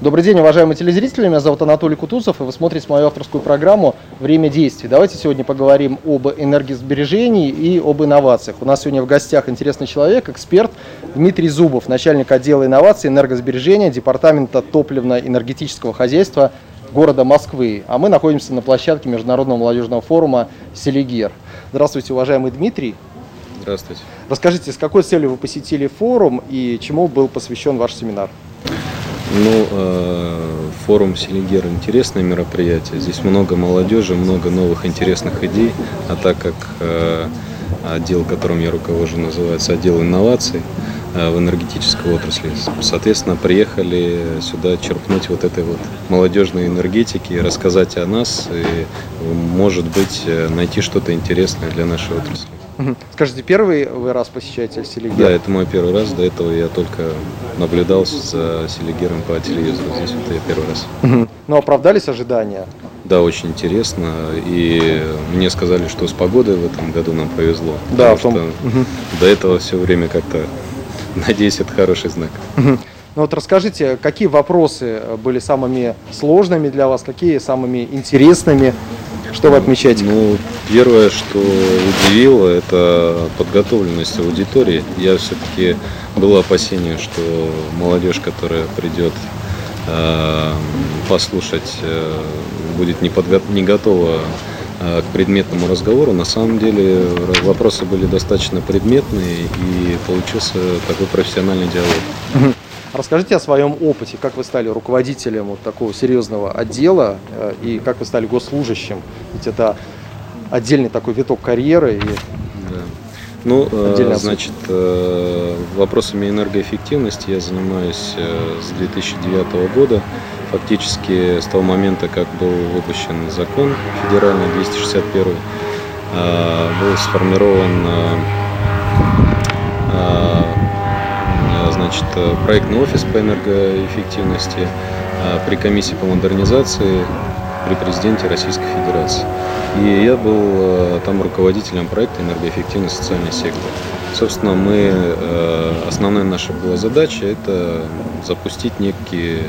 Добрый день, уважаемые телезрители. Меня зовут Анатолий Кутузов, и вы смотрите мою авторскую программу «Время действий». Давайте сегодня поговорим об энергосбережении и об инновациях. У нас сегодня в гостях интересный человек, эксперт Дмитрий Зубов, начальник отдела инноваций и энергосбережения Департамента топливно-энергетического хозяйства города Москвы. А мы находимся на площадке Международного молодежного форума «Селигер». Здравствуйте, уважаемый Дмитрий. Здравствуйте. Расскажите, с какой целью вы посетили форум и чему был посвящен ваш семинар? Ну, э, форум Селигер интересное мероприятие. Здесь много молодежи, много новых интересных идей. А так как э, отдел, которым я руковожу, называется отдел инноваций э, в энергетической отрасли, соответственно, приехали сюда черпнуть вот этой вот молодежной энергетики, рассказать о нас и, может быть, найти что-то интересное для нашей отрасли. Скажите, первый вы раз посещаете Селигер? Да, это мой первый раз. До этого я только наблюдал за Селигером по телевизору. Здесь вот я первый раз. Ну, оправдались ожидания? Да, очень интересно. И мне сказали, что с погодой в этом году нам повезло. Да, в том... что до этого все время как-то, надеюсь, это хороший знак. Ну вот расскажите, какие вопросы были самыми сложными для вас, какие самыми интересными? Что вы отмечаете? Ну, первое, что удивило, это подготовленность аудитории. Я все-таки было опасение, что молодежь, которая придет э, послушать, э, будет не, подго- не готова э, к предметному разговору. На самом деле вопросы были достаточно предметные и получился такой профессиональный диалог. Расскажите о своем опыте, как вы стали руководителем вот такого серьезного отдела э, и как вы стали госслужащим. Ведь это отдельный такой виток карьеры. И... Да. Ну, э, значит, э, вопросами энергоэффективности я занимаюсь с 2009 года. Фактически с того момента, как был выпущен закон федеральный 261, был сформирован значит, проектный офис по энергоэффективности при комиссии по модернизации при президенте Российской Федерации. И я был там руководителем проекта «Энергоэффективный социальный сектор». Собственно, мы, основная наша была задача – это запустить некие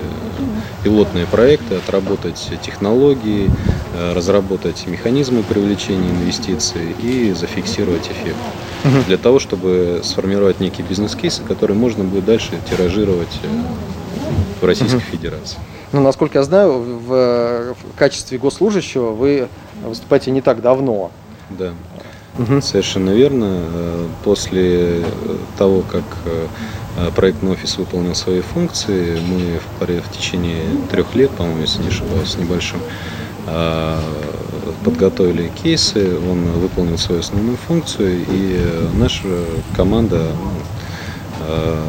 пилотные проекты, отработать технологии, разработать механизмы привлечения инвестиций и зафиксировать эффект угу. для того, чтобы сформировать некие бизнес-кейсы, которые можно будет дальше тиражировать э, в Российской угу. Федерации. Ну, насколько я знаю, в, в качестве госслужащего вы выступаете не так давно. Да, угу. совершенно верно. Э, после того, как э, проектный офис выполнил свои функции, мы в, в течение трех лет, по-моему, если не ошибаюсь, с небольшим, подготовили кейсы, он выполнил свою основную функцию, и наша команда ну, э,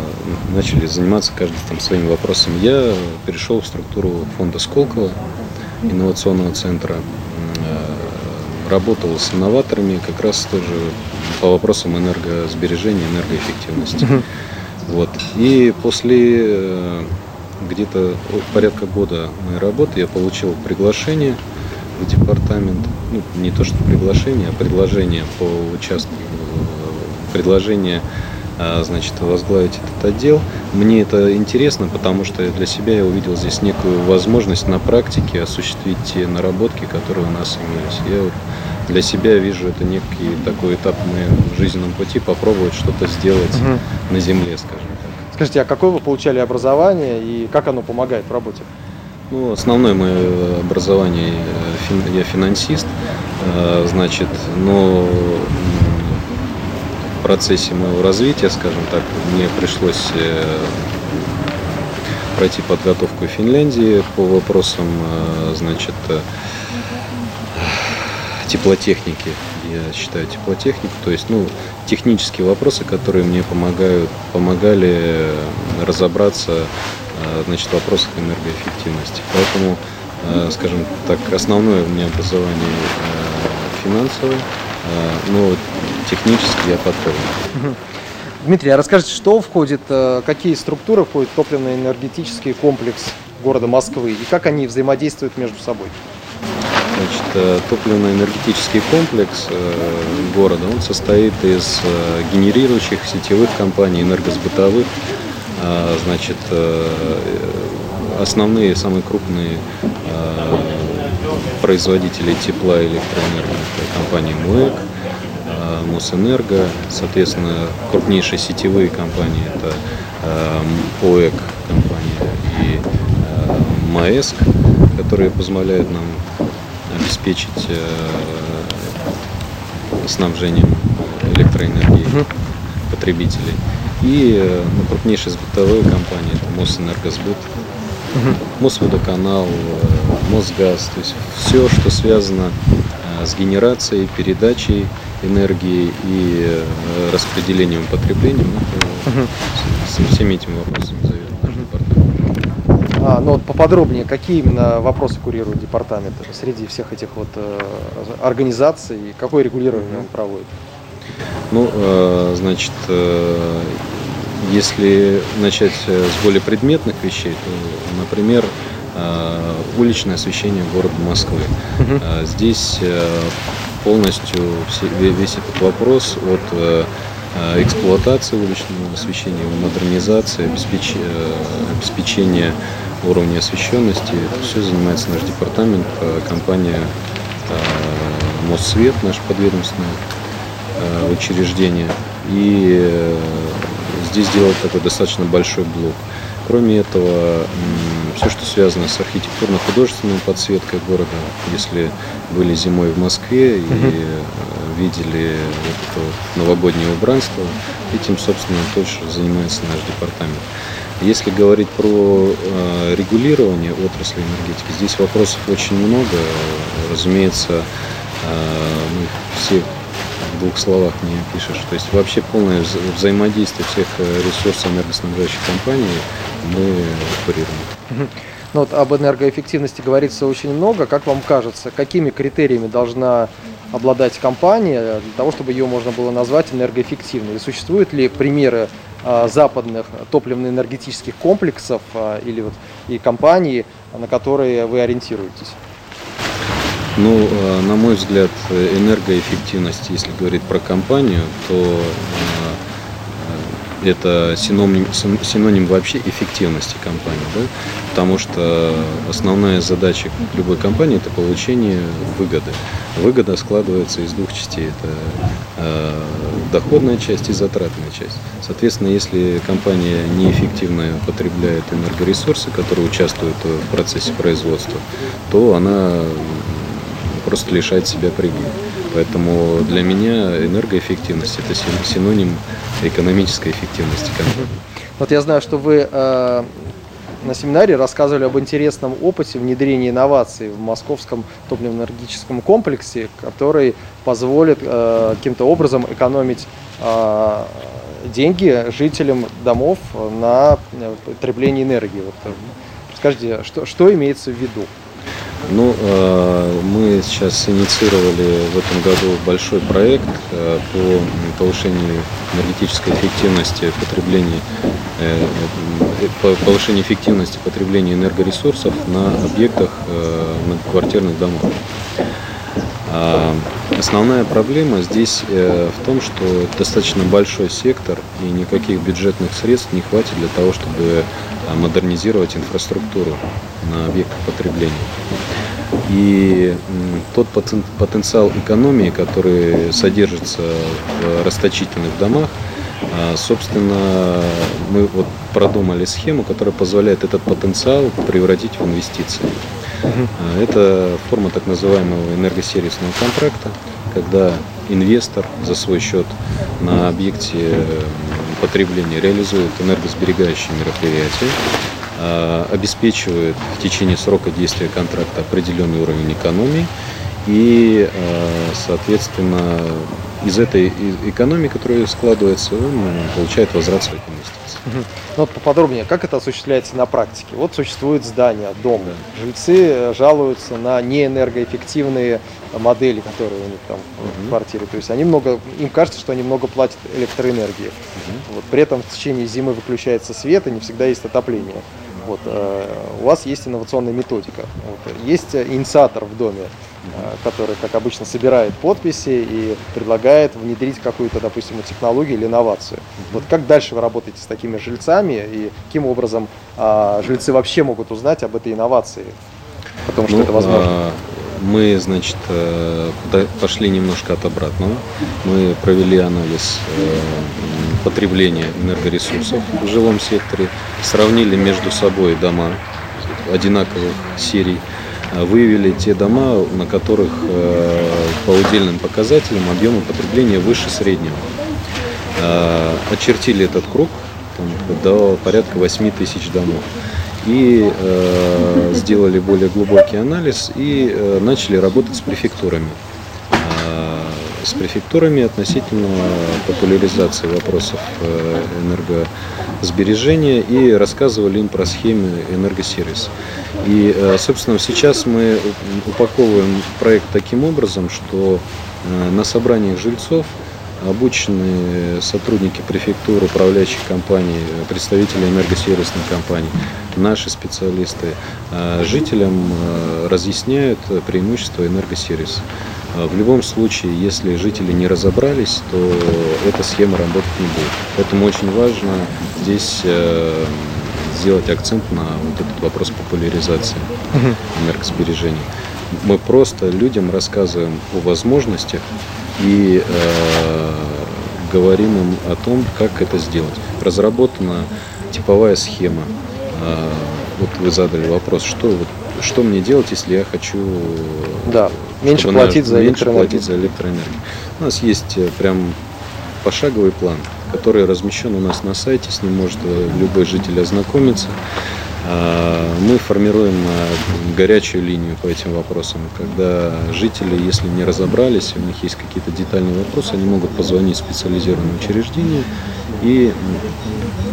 начали заниматься каждый там своим вопросом. Я перешел в структуру фонда Сколково, инновационного центра, э, работал с инноваторами как раз тоже по вопросам энергосбережения, энергоэффективности. Вот. И после э, где-то порядка года моей работы я получил приглашение в департамент, ну, не то что приглашение, а предложение по участку, предложение а, значит, возглавить этот отдел. Мне это интересно, потому что для себя я увидел здесь некую возможность на практике осуществить те наработки, которые у нас имелись. Я вот для себя вижу это некий такой этап в моем жизненном пути, попробовать что-то сделать угу. на земле, скажем. Скажите, а какое вы получали образование и как оно помогает в работе? Ну, основное мое образование, э, я финансист, э, значит, но в процессе моего развития, скажем так, мне пришлось э, пройти подготовку в Финляндии по вопросам, значит, теплотехники. Я считаю теплотехнику, то есть, ну, технические вопросы, которые мне помогают, помогали разобраться Э, значит, в вопросах энергоэффективности. Поэтому, э, скажем так, основное у меня образование э, финансовое, но технически я подкован. Дмитрий, а расскажите, что входит, э, какие структуры входят в топливно-энергетический комплекс города Москвы и как они взаимодействуют между собой? Значит, э, топливно-энергетический комплекс э, города, он состоит из генерирующих сетевых компаний, энергосбытовых, а, значит, основные, самые крупные производители тепла и электроэнергии, это компания МУЭК, Мосэнерго, соответственно, крупнейшие сетевые компании это э, ОЭК компания и э, МАЭСК, которые позволяют нам обеспечить э, снабжением электроэнергии потребителей. И ну, крупнейшие сбытовые компании это Мосэнергосбыт, Мосводоканал, Мосгаз, то есть все, что связано с генерацией, передачей энергии и э, распределением потребления, ну, угу. со всеми этими вопросами. А, ну вот поподробнее, какие именно вопросы курирует департамент среди всех этих вот э, организаций, и какое регулирование он проводит? Ну, э, значит, э, если начать э, с более предметных вещей, то, например, э, уличное освещение города Москвы. Угу. Здесь полностью весь этот вопрос от э, э, эксплуатации уличного освещения, модернизации, э, обеспечения уровня освещенности. Это все занимается наш департамент, компания Моссвет, наше подведомственное учреждение. И здесь делает такой достаточно большой блок. Кроме этого, все, что связано с архитектурно-художественной подсветкой города, если были зимой в Москве и э, видели вот это новогоднее убранство, этим, собственно, тоже занимается наш департамент. Если говорить про э, регулирование отрасли энергетики, здесь вопросов очень много. Разумеется, э, мы все в двух словах не пишешь. То есть вообще полное взаимодействие всех э, ресурсов энергоснабжающих компаний мы курируем. Ну, вот об энергоэффективности говорится очень много. Как вам кажется, какими критериями должна обладать компания для того, чтобы ее можно было назвать энергоэффективной? И существуют ли примеры западных топливно-энергетических комплексов а, или вот и компаний, на которые вы ориентируетесь? Ну, а, на мой взгляд, энергоэффективность, если говорить про компанию, то это синоним, синоним вообще эффективности компании, да? потому что основная задача любой компании это получение выгоды. Выгода складывается из двух частей. Это э, доходная часть и затратная часть. Соответственно, если компания неэффективно потребляет энергоресурсы, которые участвуют в процессе производства, то она просто лишает себя прибыли. Поэтому для меня энергоэффективность это синоним экономической эффективности. Вот я знаю, что вы э, на семинаре рассказывали об интересном опыте внедрения инноваций в московском топливно-энергетическом комплексе, который позволит э, каким-то образом экономить э, деньги жителям домов на потребление энергии. Вот, э, скажите, что, что имеется в виду? Ну, э, мы сейчас инициировали в этом году большой проект э, по повышению энергетической эффективности потребления, э, по повышению эффективности потребления энергоресурсов на объектах многоквартирных домов. А, основная проблема здесь в том, что достаточно большой сектор и никаких бюджетных средств не хватит для того, чтобы модернизировать инфраструктуру на объектах потребления. И тот потенциал экономии, который содержится в расточительных домах, а, собственно, мы вот продумали схему, которая позволяет этот потенциал превратить в инвестиции. Угу. Это форма так называемого энергосервисного контракта, когда инвестор за свой счет на объекте потребления реализует энергосберегающие мероприятия, а, обеспечивает в течение срока действия контракта определенный уровень экономии И, соответственно, из этой экономии, которая складывается, он получает возврат своих инвестиций. Ну вот поподробнее, как это осуществляется на практике? Вот существует здание, дом. Жильцы э, жалуются на неэнергоэффективные модели, которые у них там в квартире. То есть они много, им кажется, что они много платят электроэнергии. Вот, при этом в течение зимы выключается свет и не всегда есть отопление. Вот, э, у вас есть инновационная методика. Вот, есть инициатор в доме, э, который, как обычно, собирает подписи и предлагает внедрить какую-то, допустим, технологию или инновацию. Вот как дальше вы работаете с такими жильцами и каким образом э, жильцы вообще могут узнать об этой инновации? Потому что ну, это возможно. А, мы, значит, э, пошли немножко от обратного. Мы провели анализ потребления энергоресурсов в жилом секторе, сравнили между собой дома одинаковых серий, э, выявили те дома, на которых по удельным показателям объемы потребления выше среднего. Очертили этот круг там, до порядка 8 тысяч домов и э, сделали более глубокий анализ и э, начали работать с префектурами. С префектурами относительно популяризации вопросов э, энергосбережения и рассказывали им про схемы энергосервиса. И, э, собственно, сейчас мы упаковываем проект таким образом, что э, на собраниях жильцов обученные сотрудники префектуры, управляющих компаний, представители энергосервисных компаний, наши специалисты жителям разъясняют преимущества энергосервиса. Э, в любом случае, если жители не разобрались, то эта схема работать не будет. Поэтому очень важно здесь сделать акцент на вот этот вопрос популяризации энергосбережения. Мы просто людям рассказываем о возможностях и э, говорим им о том, как это сделать. Разработана типовая схема. Э, вот вы задали вопрос, что, вот, что мне делать, если я хочу да, меньше, платить, за меньше платить за электроэнергию. У нас есть э, прям пошаговый план, который размещен у нас на сайте, с ним может э, любой житель ознакомиться. А, мы формируем а, горячую линию по этим вопросам, когда жители, если не разобрались, у них есть какие-то детальные вопросы, они могут позвонить в специализированное учреждение и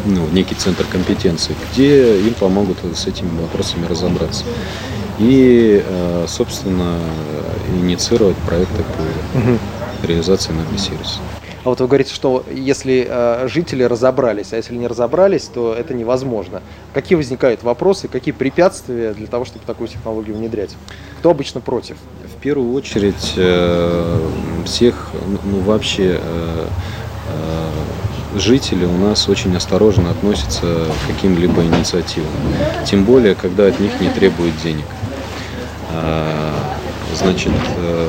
ну, некий центр компетенции, где им помогут с этими вопросами разобраться. И, а, собственно, инициировать проекты по реализации энергосервиса. А вот вы говорите, что если э, жители разобрались, а если не разобрались, то это невозможно. Какие возникают вопросы, какие препятствия для того, чтобы такую технологию внедрять? Кто обычно против? В первую очередь э, всех, ну вообще э, э, жители у нас очень осторожно относятся к каким-либо инициативам. Тем более, когда от них не требуют денег. А, значит, э,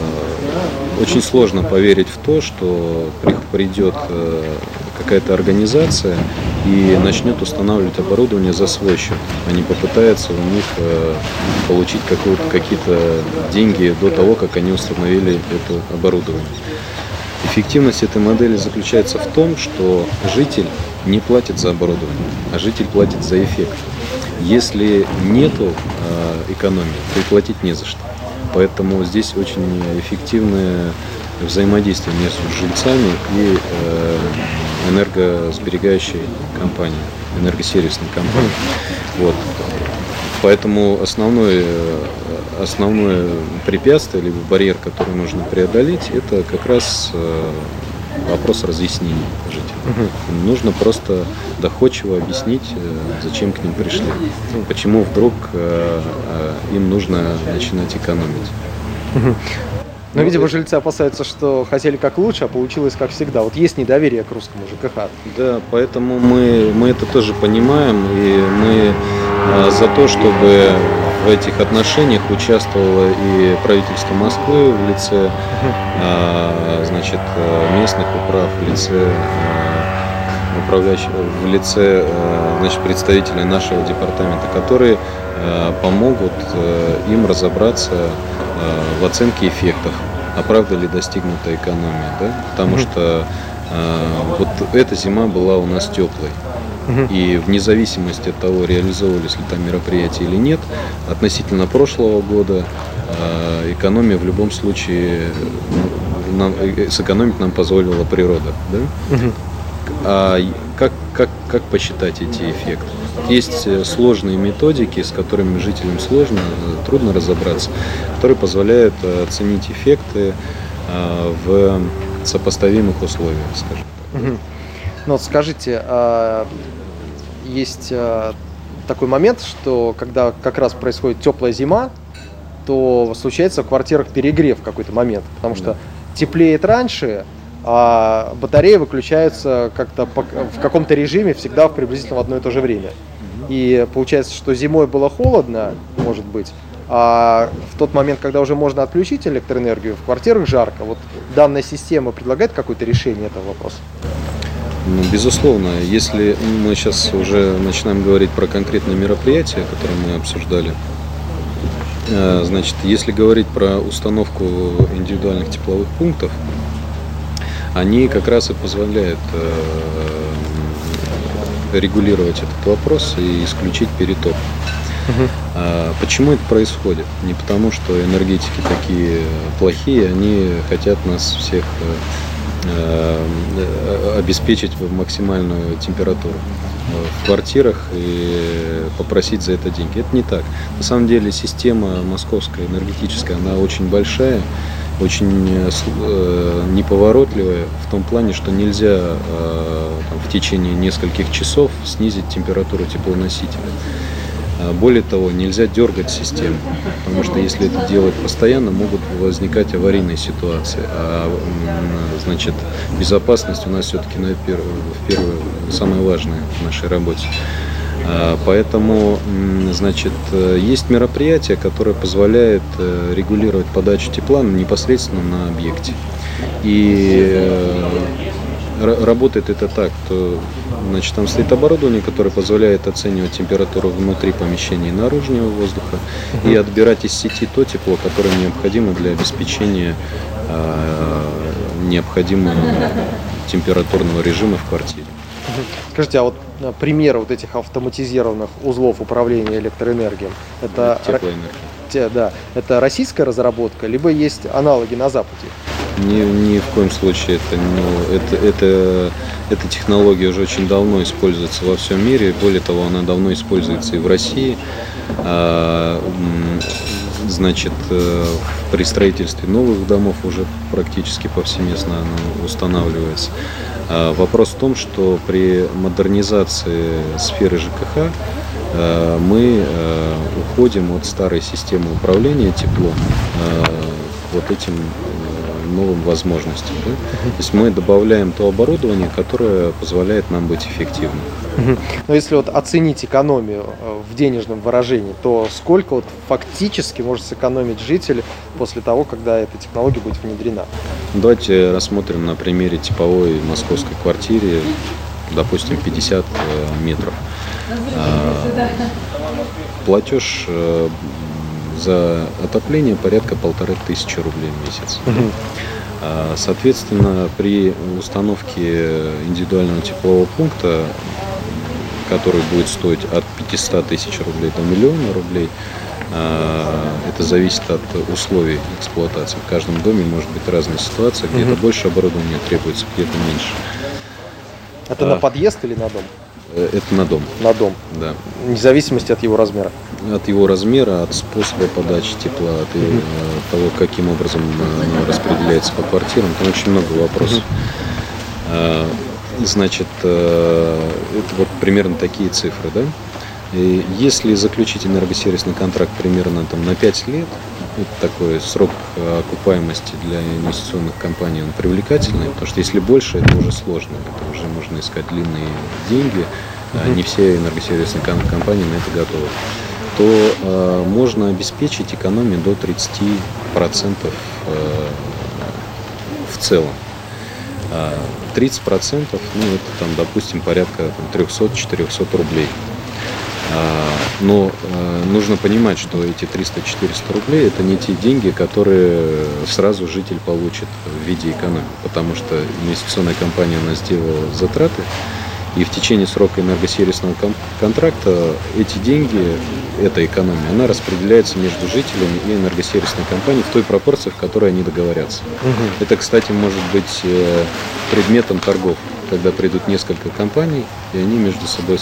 очень сложно поверить в то, что придет э, какая-то организация и начнет устанавливать оборудование за свой счет, а не попытается у них э, получить какие-то деньги до того, как они установили это оборудование. Эффективность этой модели заключается в том, что житель не платит за оборудование, а житель платит за эффект. Если нету экономии, то и платить не за что. Поэтому здесь очень эффективное взаимодействие между жильцами и э, энергосберегающей компанией, энергосервисной компанией. Вот. Поэтому основное, основное препятствие, либо барьер, который нужно преодолеть, это как раз э, вопрос разъяснения жителям. Угу. Нужно просто доходчиво объяснить, э, зачем к ним пришли, почему вдруг э, э, им нужно начинать экономить. Угу. Но, видимо, жильцы опасаются, что хотели как лучше, а получилось как всегда. Вот есть недоверие к русскому ЖКХ. Да, поэтому мы, мы это тоже понимаем, и мы э, за то, чтобы в этих отношениях участвовало и правительство Москвы в лице э, значит, местных управ, в лице э, управляющих, в лице э, значит, представителей нашего департамента, которые э, помогут э, им разобраться Э, в оценке эффектов, а правда ли достигнута экономия, да? Потому что э, вот эта зима была у нас теплой. И вне зависимости от того, реализовывались ли там мероприятия или нет, относительно прошлого года а экономия в любом случае ну, нам, э, сэкономить нам позволила природа. Да? А как, как, как посчитать эти эффекты? Есть э, сложные методики, с которыми жителям сложно, э, трудно разобраться, которые позволяют оценить эффекты в сопоставимых условиях, скажем так. Ну вот скажите, а, есть такой момент, что когда как раз происходит теплая зима, то случается в квартирах перегрев в какой-то момент, потому что теплеет раньше, а батареи выключаются как-то в каком-то режиме всегда в приблизительно в одно и то же время. И получается, что зимой было холодно, может быть, а в тот момент, когда уже можно отключить электроэнергию, в квартирах жарко. Вот данная система предлагает какое-то решение этого вопроса? Ну, безусловно, если мы сейчас уже начинаем говорить про конкретные мероприятия, которые мы обсуждали, э, значит, если говорить про установку индивидуальных тепловых пунктов, они как раз и позволяют э, регулировать этот вопрос и исключить перетоп. Угу. почему это происходит? Не потому, что энергетики такие плохие, они хотят нас всех э, обеспечить максимальную температуру в квартирах и попросить за это деньги. Это не так. На самом деле система московская энергетическая, она очень большая, очень э, э, неповоротливая в том плане, что нельзя э, там, в течение нескольких часов снизить температуру теплоносителя. А более того, нельзя дергать систему, потому что если это делать постоянно, могут возникать аварийные ситуации. А значит, безопасность у нас все-таки на первую, в первую, самое важное в нашей работе. А, поэтому, значит, есть мероприятия, которые позволяют э, регулировать подачу тепла непосредственно на объекте. И э, работает это так, то значит, там стоит оборудование, которое позволяет оценивать температуру внутри помещения и наружного воздуха и отбирать из сети то тепло, которое необходимо для обеспечения э, необходимого температурного режима в квартире. Скажите, а вот э, примеры вот этих автоматизированных узлов управления электроэнергией, это, те, да, это российская разработка, либо есть аналоги на Западе? Ни, ни в коем случае это, ну, это, это, эта технология уже очень давно используется во всем мире. Более того, она давно используется и в России. Значит, э, при строительстве новых домов уже практически повсеместно она устанавливается. А вопрос в том, что при модернизации сферы ЖКХ э, мы э, уходим от старой системы управления теплом вот этим новым возможностям. Да? То есть мы добавляем то оборудование, которое позволяет нам быть эффективным. Но если вот оценить экономию в денежном выражении, то сколько вот фактически может сэкономить житель после того, когда эта технология будет внедрена? Давайте рассмотрим на примере типовой московской квартиры, допустим, 50 э, метров. А, платеж э, за отопление порядка полторы тысячи рублей в месяц. А, соответственно, при установке индивидуального теплового пункта, который будет стоить от 500 тысяч рублей до миллиона рублей, а, это зависит от условий эксплуатации. В каждом доме может быть разная ситуация, где-то угу. больше оборудования требуется, где-то меньше. Это а, на подъезд или на дом? Э, это на дом. На дом. Да. Вне зависимости от его размера. От его размера, от способа подачи тепла, от угу. того, каким образом оно распределяется по квартирам. Там очень много вопросов. Угу. Значит, это вот примерно такие цифры, да? И если заключить энергосервисный контракт примерно там, на 5 лет, это такой срок окупаемости для инвестиционных компаний, он привлекательный, потому что если больше, это уже сложно, это уже можно искать длинные деньги, а не все энергосервисные компании на это готовы, то э, можно обеспечить экономию до 30% э, в целом. 30%, ну это там, допустим, порядка 300-400 рублей. А, но а, нужно понимать, что эти 300-400 рублей это не те деньги, которые сразу житель получит в виде экономии, потому что инвестиционная компания у нас сделала затраты, И в течение срока энергосервисного контракта эти деньги, эта экономия, она распределяется между жителями и энергосервисной компанией в той пропорции, в которой они договорятся. Угу. Это, кстати, может быть э, предметом торгов когда придут несколько компаний, и они между собой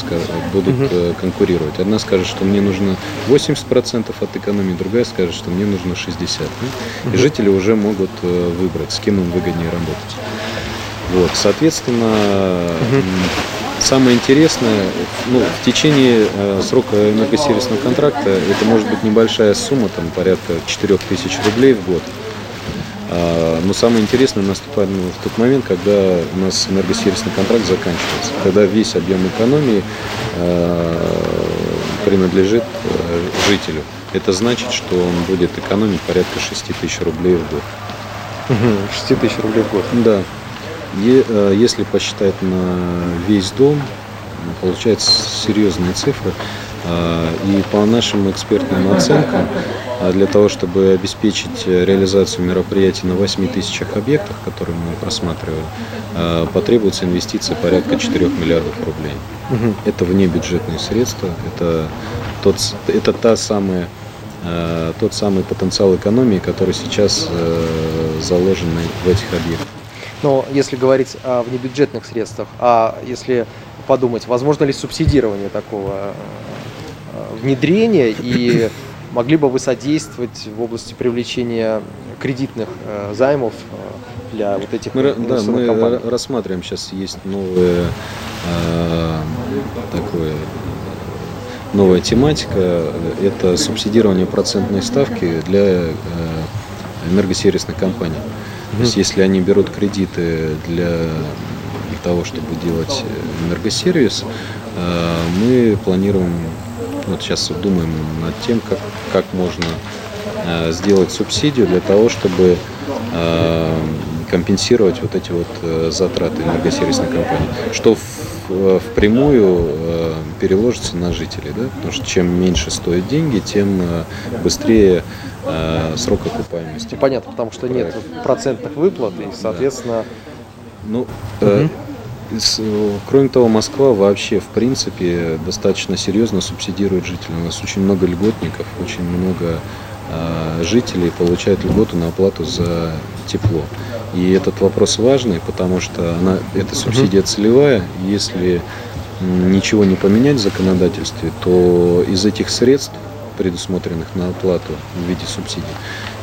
будут угу. конкурировать. Одна скажет, что мне нужно 80% от экономии, другая скажет, что мне нужно 60%. Угу. И жители уже могут э, выбрать, с кем им выгоднее работать. Вот, соответственно, угу. Самое интересное, ну, в течение э, срока энергосервисного контракта это может быть небольшая сумма, там порядка 4000 рублей в год. А, но самое интересное наступает ну, в тот момент, когда у нас энергосервисный контракт заканчивается, когда весь объем экономии а, принадлежит а, жителю. Это значит, что он будет экономить порядка 6 тысяч рублей в год. 6 тысяч рублей в год? Да. Если посчитать на весь дом, получается серьезные цифры. И по нашим экспертным оценкам, для того, чтобы обеспечить реализацию мероприятий на 8 тысячах объектах, которые мы просматривали, потребуется инвестиции порядка 4 миллиардов рублей. Угу. Это внебюджетные средства, это, тот, это та самая тот самый потенциал экономии, который сейчас э, заложен в этих объектах. Но если говорить о внебюджетных средствах, а если подумать, возможно ли субсидирование такого э, внедрения и Могли бы вы содействовать в области привлечения кредитных э, займов э, для вот этих мы, да, мы компаний? рассматриваем сейчас есть новое э, такое новая тематика это субсидирование процентной ставки для энергосервисных компаний. То есть если они берут кредиты для того, чтобы делать энергосервис, э, мы планируем вот сейчас думаем над тем, как, как можно э, сделать субсидию для того, чтобы э, компенсировать вот эти вот э, затраты энергосервисной компании, что в, впрямую переложится на жителей, да? потому что чем меньше стоят деньги, тем быстрее срок окупаемости. Ну, понятно, потому что нет процентных выплат и, соответственно... Да. Ну, угу. Кроме того, Москва вообще, в принципе, достаточно серьезно субсидирует жителей. У нас очень много льготников, очень много э, жителей получают льготу на оплату за тепло. И этот вопрос важный, потому что она, эта субсидия целевая. Если ничего не поменять в законодательстве, то из этих средств предусмотренных на оплату в виде субсидий,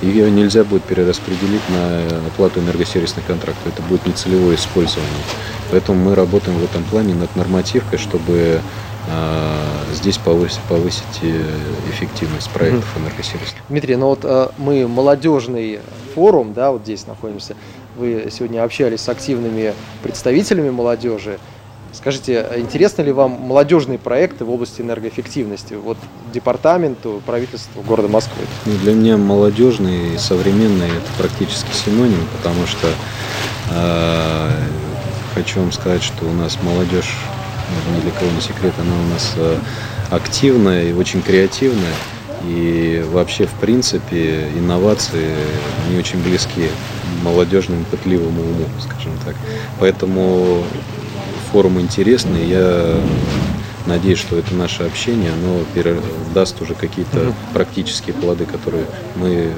ее нельзя будет перераспределить на оплату энергосервисных контрактов. Это будет нецелевое использование. Поэтому мы работаем в этом плане над нормативкой, чтобы а, здесь повысить, повысить э, эффективность проектов mm энергосервиса. Дмитрий, ну вот мы молодежный форум, да, вот здесь находимся. Вы сегодня общались с активными представителями молодежи. Скажите, интересны ли вам молодежные проекты в области энергоэффективности? Вот департаменту, правительству города Москвы. Ну, для меня молодежный и современный это практически синоним, потому что э, хочу вам сказать, что у нас молодежь, ни для кого не секрет, она у нас э, активная и очень креативная. И вообще, в принципе, инновации, не очень близки молодежному пытливому уму, скажем так. Поэтому форум интересный. Я надеюсь, что это наше общение, оно даст уже какие-то mm практические плоды, которые мы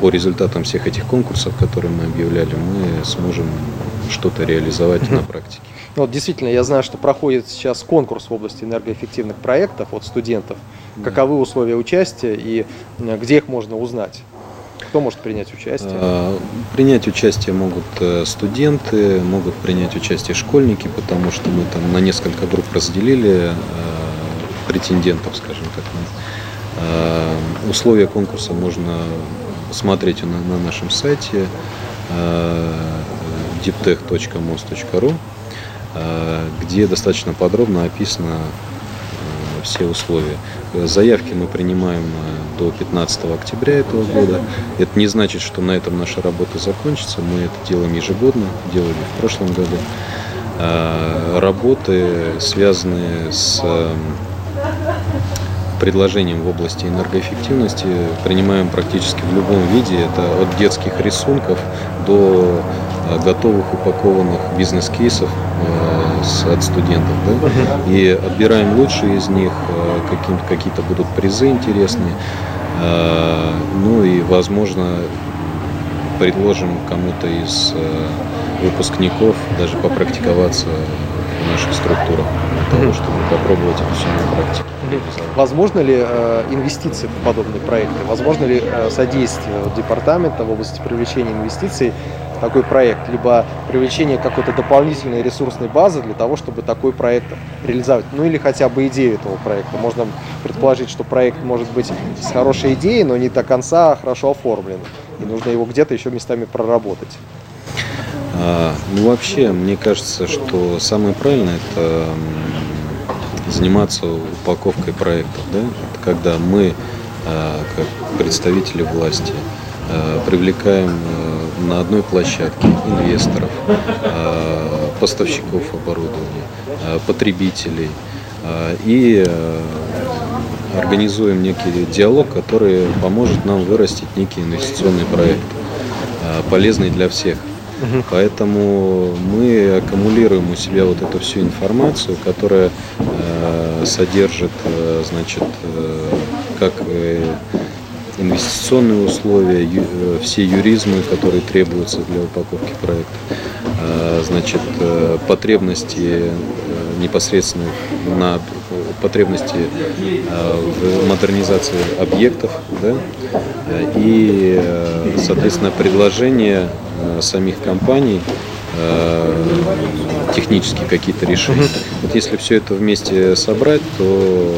по результатам всех этих конкурсов, которые мы объявляли, мы сможем что-то реализовать mm на практике. Ну, вот действительно, я знаю, что проходит сейчас конкурс в области энергоэффективных проектов от студентов. Да. Каковы условия участия и где их можно узнать? Кто может принять участие? А, принять участие могут э, студенты, могут принять участие школьники, потому что мы там на несколько групп разделили э, претендентов, скажем так. А, условия конкурса можно смотреть на, на нашем сайте deeptech.mos.ru, где достаточно подробно описано все условия. Заявки мы принимаем э, до 15 октября этого года. Это не значит, что на этом наша работа закончится. Мы это делаем ежегодно, делали в прошлом году. А, работы, связанные с эм, предложением в области энергоэффективности, принимаем практически в любом виде. Это от детских рисунков до э, готовых упакованных бизнес-кейсов э, с, от студентов. Да? И отбираем лучшие из них, каким, какие-то будут призы интересные. Ну и, возможно, предложим кому-то из выпускников даже попрактиковаться в наших структурах для того, чтобы попробовать это все на практике. Возможно ли э, инвестиции в подобные проекты? Возможно ли э, содействие департамента в области привлечения инвестиций такой проект, либо привлечение какой-то дополнительной ресурсной базы для того, чтобы такой проект реализовать? Ну или хотя бы идею этого проекта. Можно предположить, что проект может быть с хорошей идеей, но не до конца хорошо оформлен. И нужно его где-то еще местами проработать. А, ну, вообще, мне кажется, что самое правильное это заниматься упаковкой проектов. Да? Это когда мы, а, как представители власти, а, привлекаем а, на одной площадке инвесторов, а, поставщиков оборудования, а, потребителей и организуем некий диалог, который поможет нам вырастить некий инвестиционный проект, полезный для всех. Угу. Поэтому мы аккумулируем у себя вот эту всю информацию, которая э, содержит, э, значит, э, как э, инвестиционные условия, э, все юризмы, которые требуются для упаковки проекта, э, значит, э, потребности э, непосредственно на потребности э, в модернизации объектов, да, и, соответственно, предложение самих компаний технические какие-то решения. Вот если все это вместе собрать, то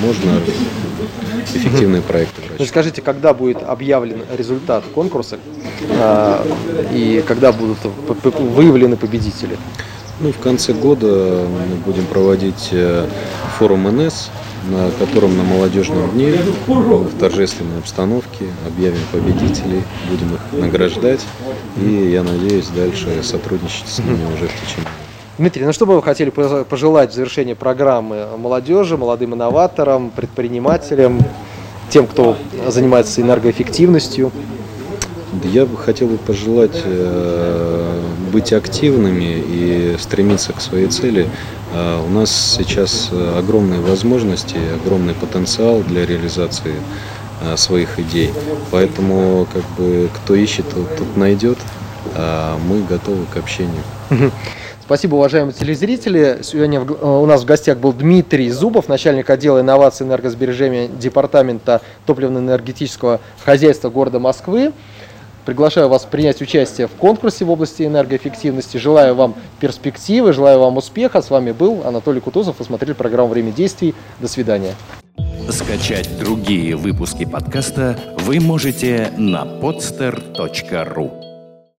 можно эффективные проекты Ну, скажите, когда будет объявлен результат конкурса э, и когда будут выявлены победители? Ну, в конце года мы будем проводить форум НС, на котором на молодежном дне в торжественной обстановке объявим победителей, будем их награждать и, я надеюсь, дальше сотрудничать с ними уже в течение Дмитрий, ну что бы вы хотели пожелать в завершении программы молодежи, молодым инноваторам, предпринимателям, тем, кто занимается энергоэффективностью? Я бы хотел бы пожелать э, быть активными и стремиться к своей цели. Э, у нас сейчас огромные возможности, огромный потенциал для реализации э, своих идей. Поэтому как бы кто ищет, тот, тот найдет. А мы готовы к общению. Спасибо, уважаемые телезрители. Сегодня у нас в гостях был Дмитрий Зубов, начальник отдела инноваций и энергосбережения Департамента топливно-энергетического хозяйства города Москвы. Приглашаю вас принять участие в конкурсе в области энергоэффективности. Желаю вам перспективы, желаю вам успеха. С вами был Анатолий Кутузов. Вы смотрели программу «Время действий». До свидания. Скачать другие выпуски подкаста вы можете на podster.ru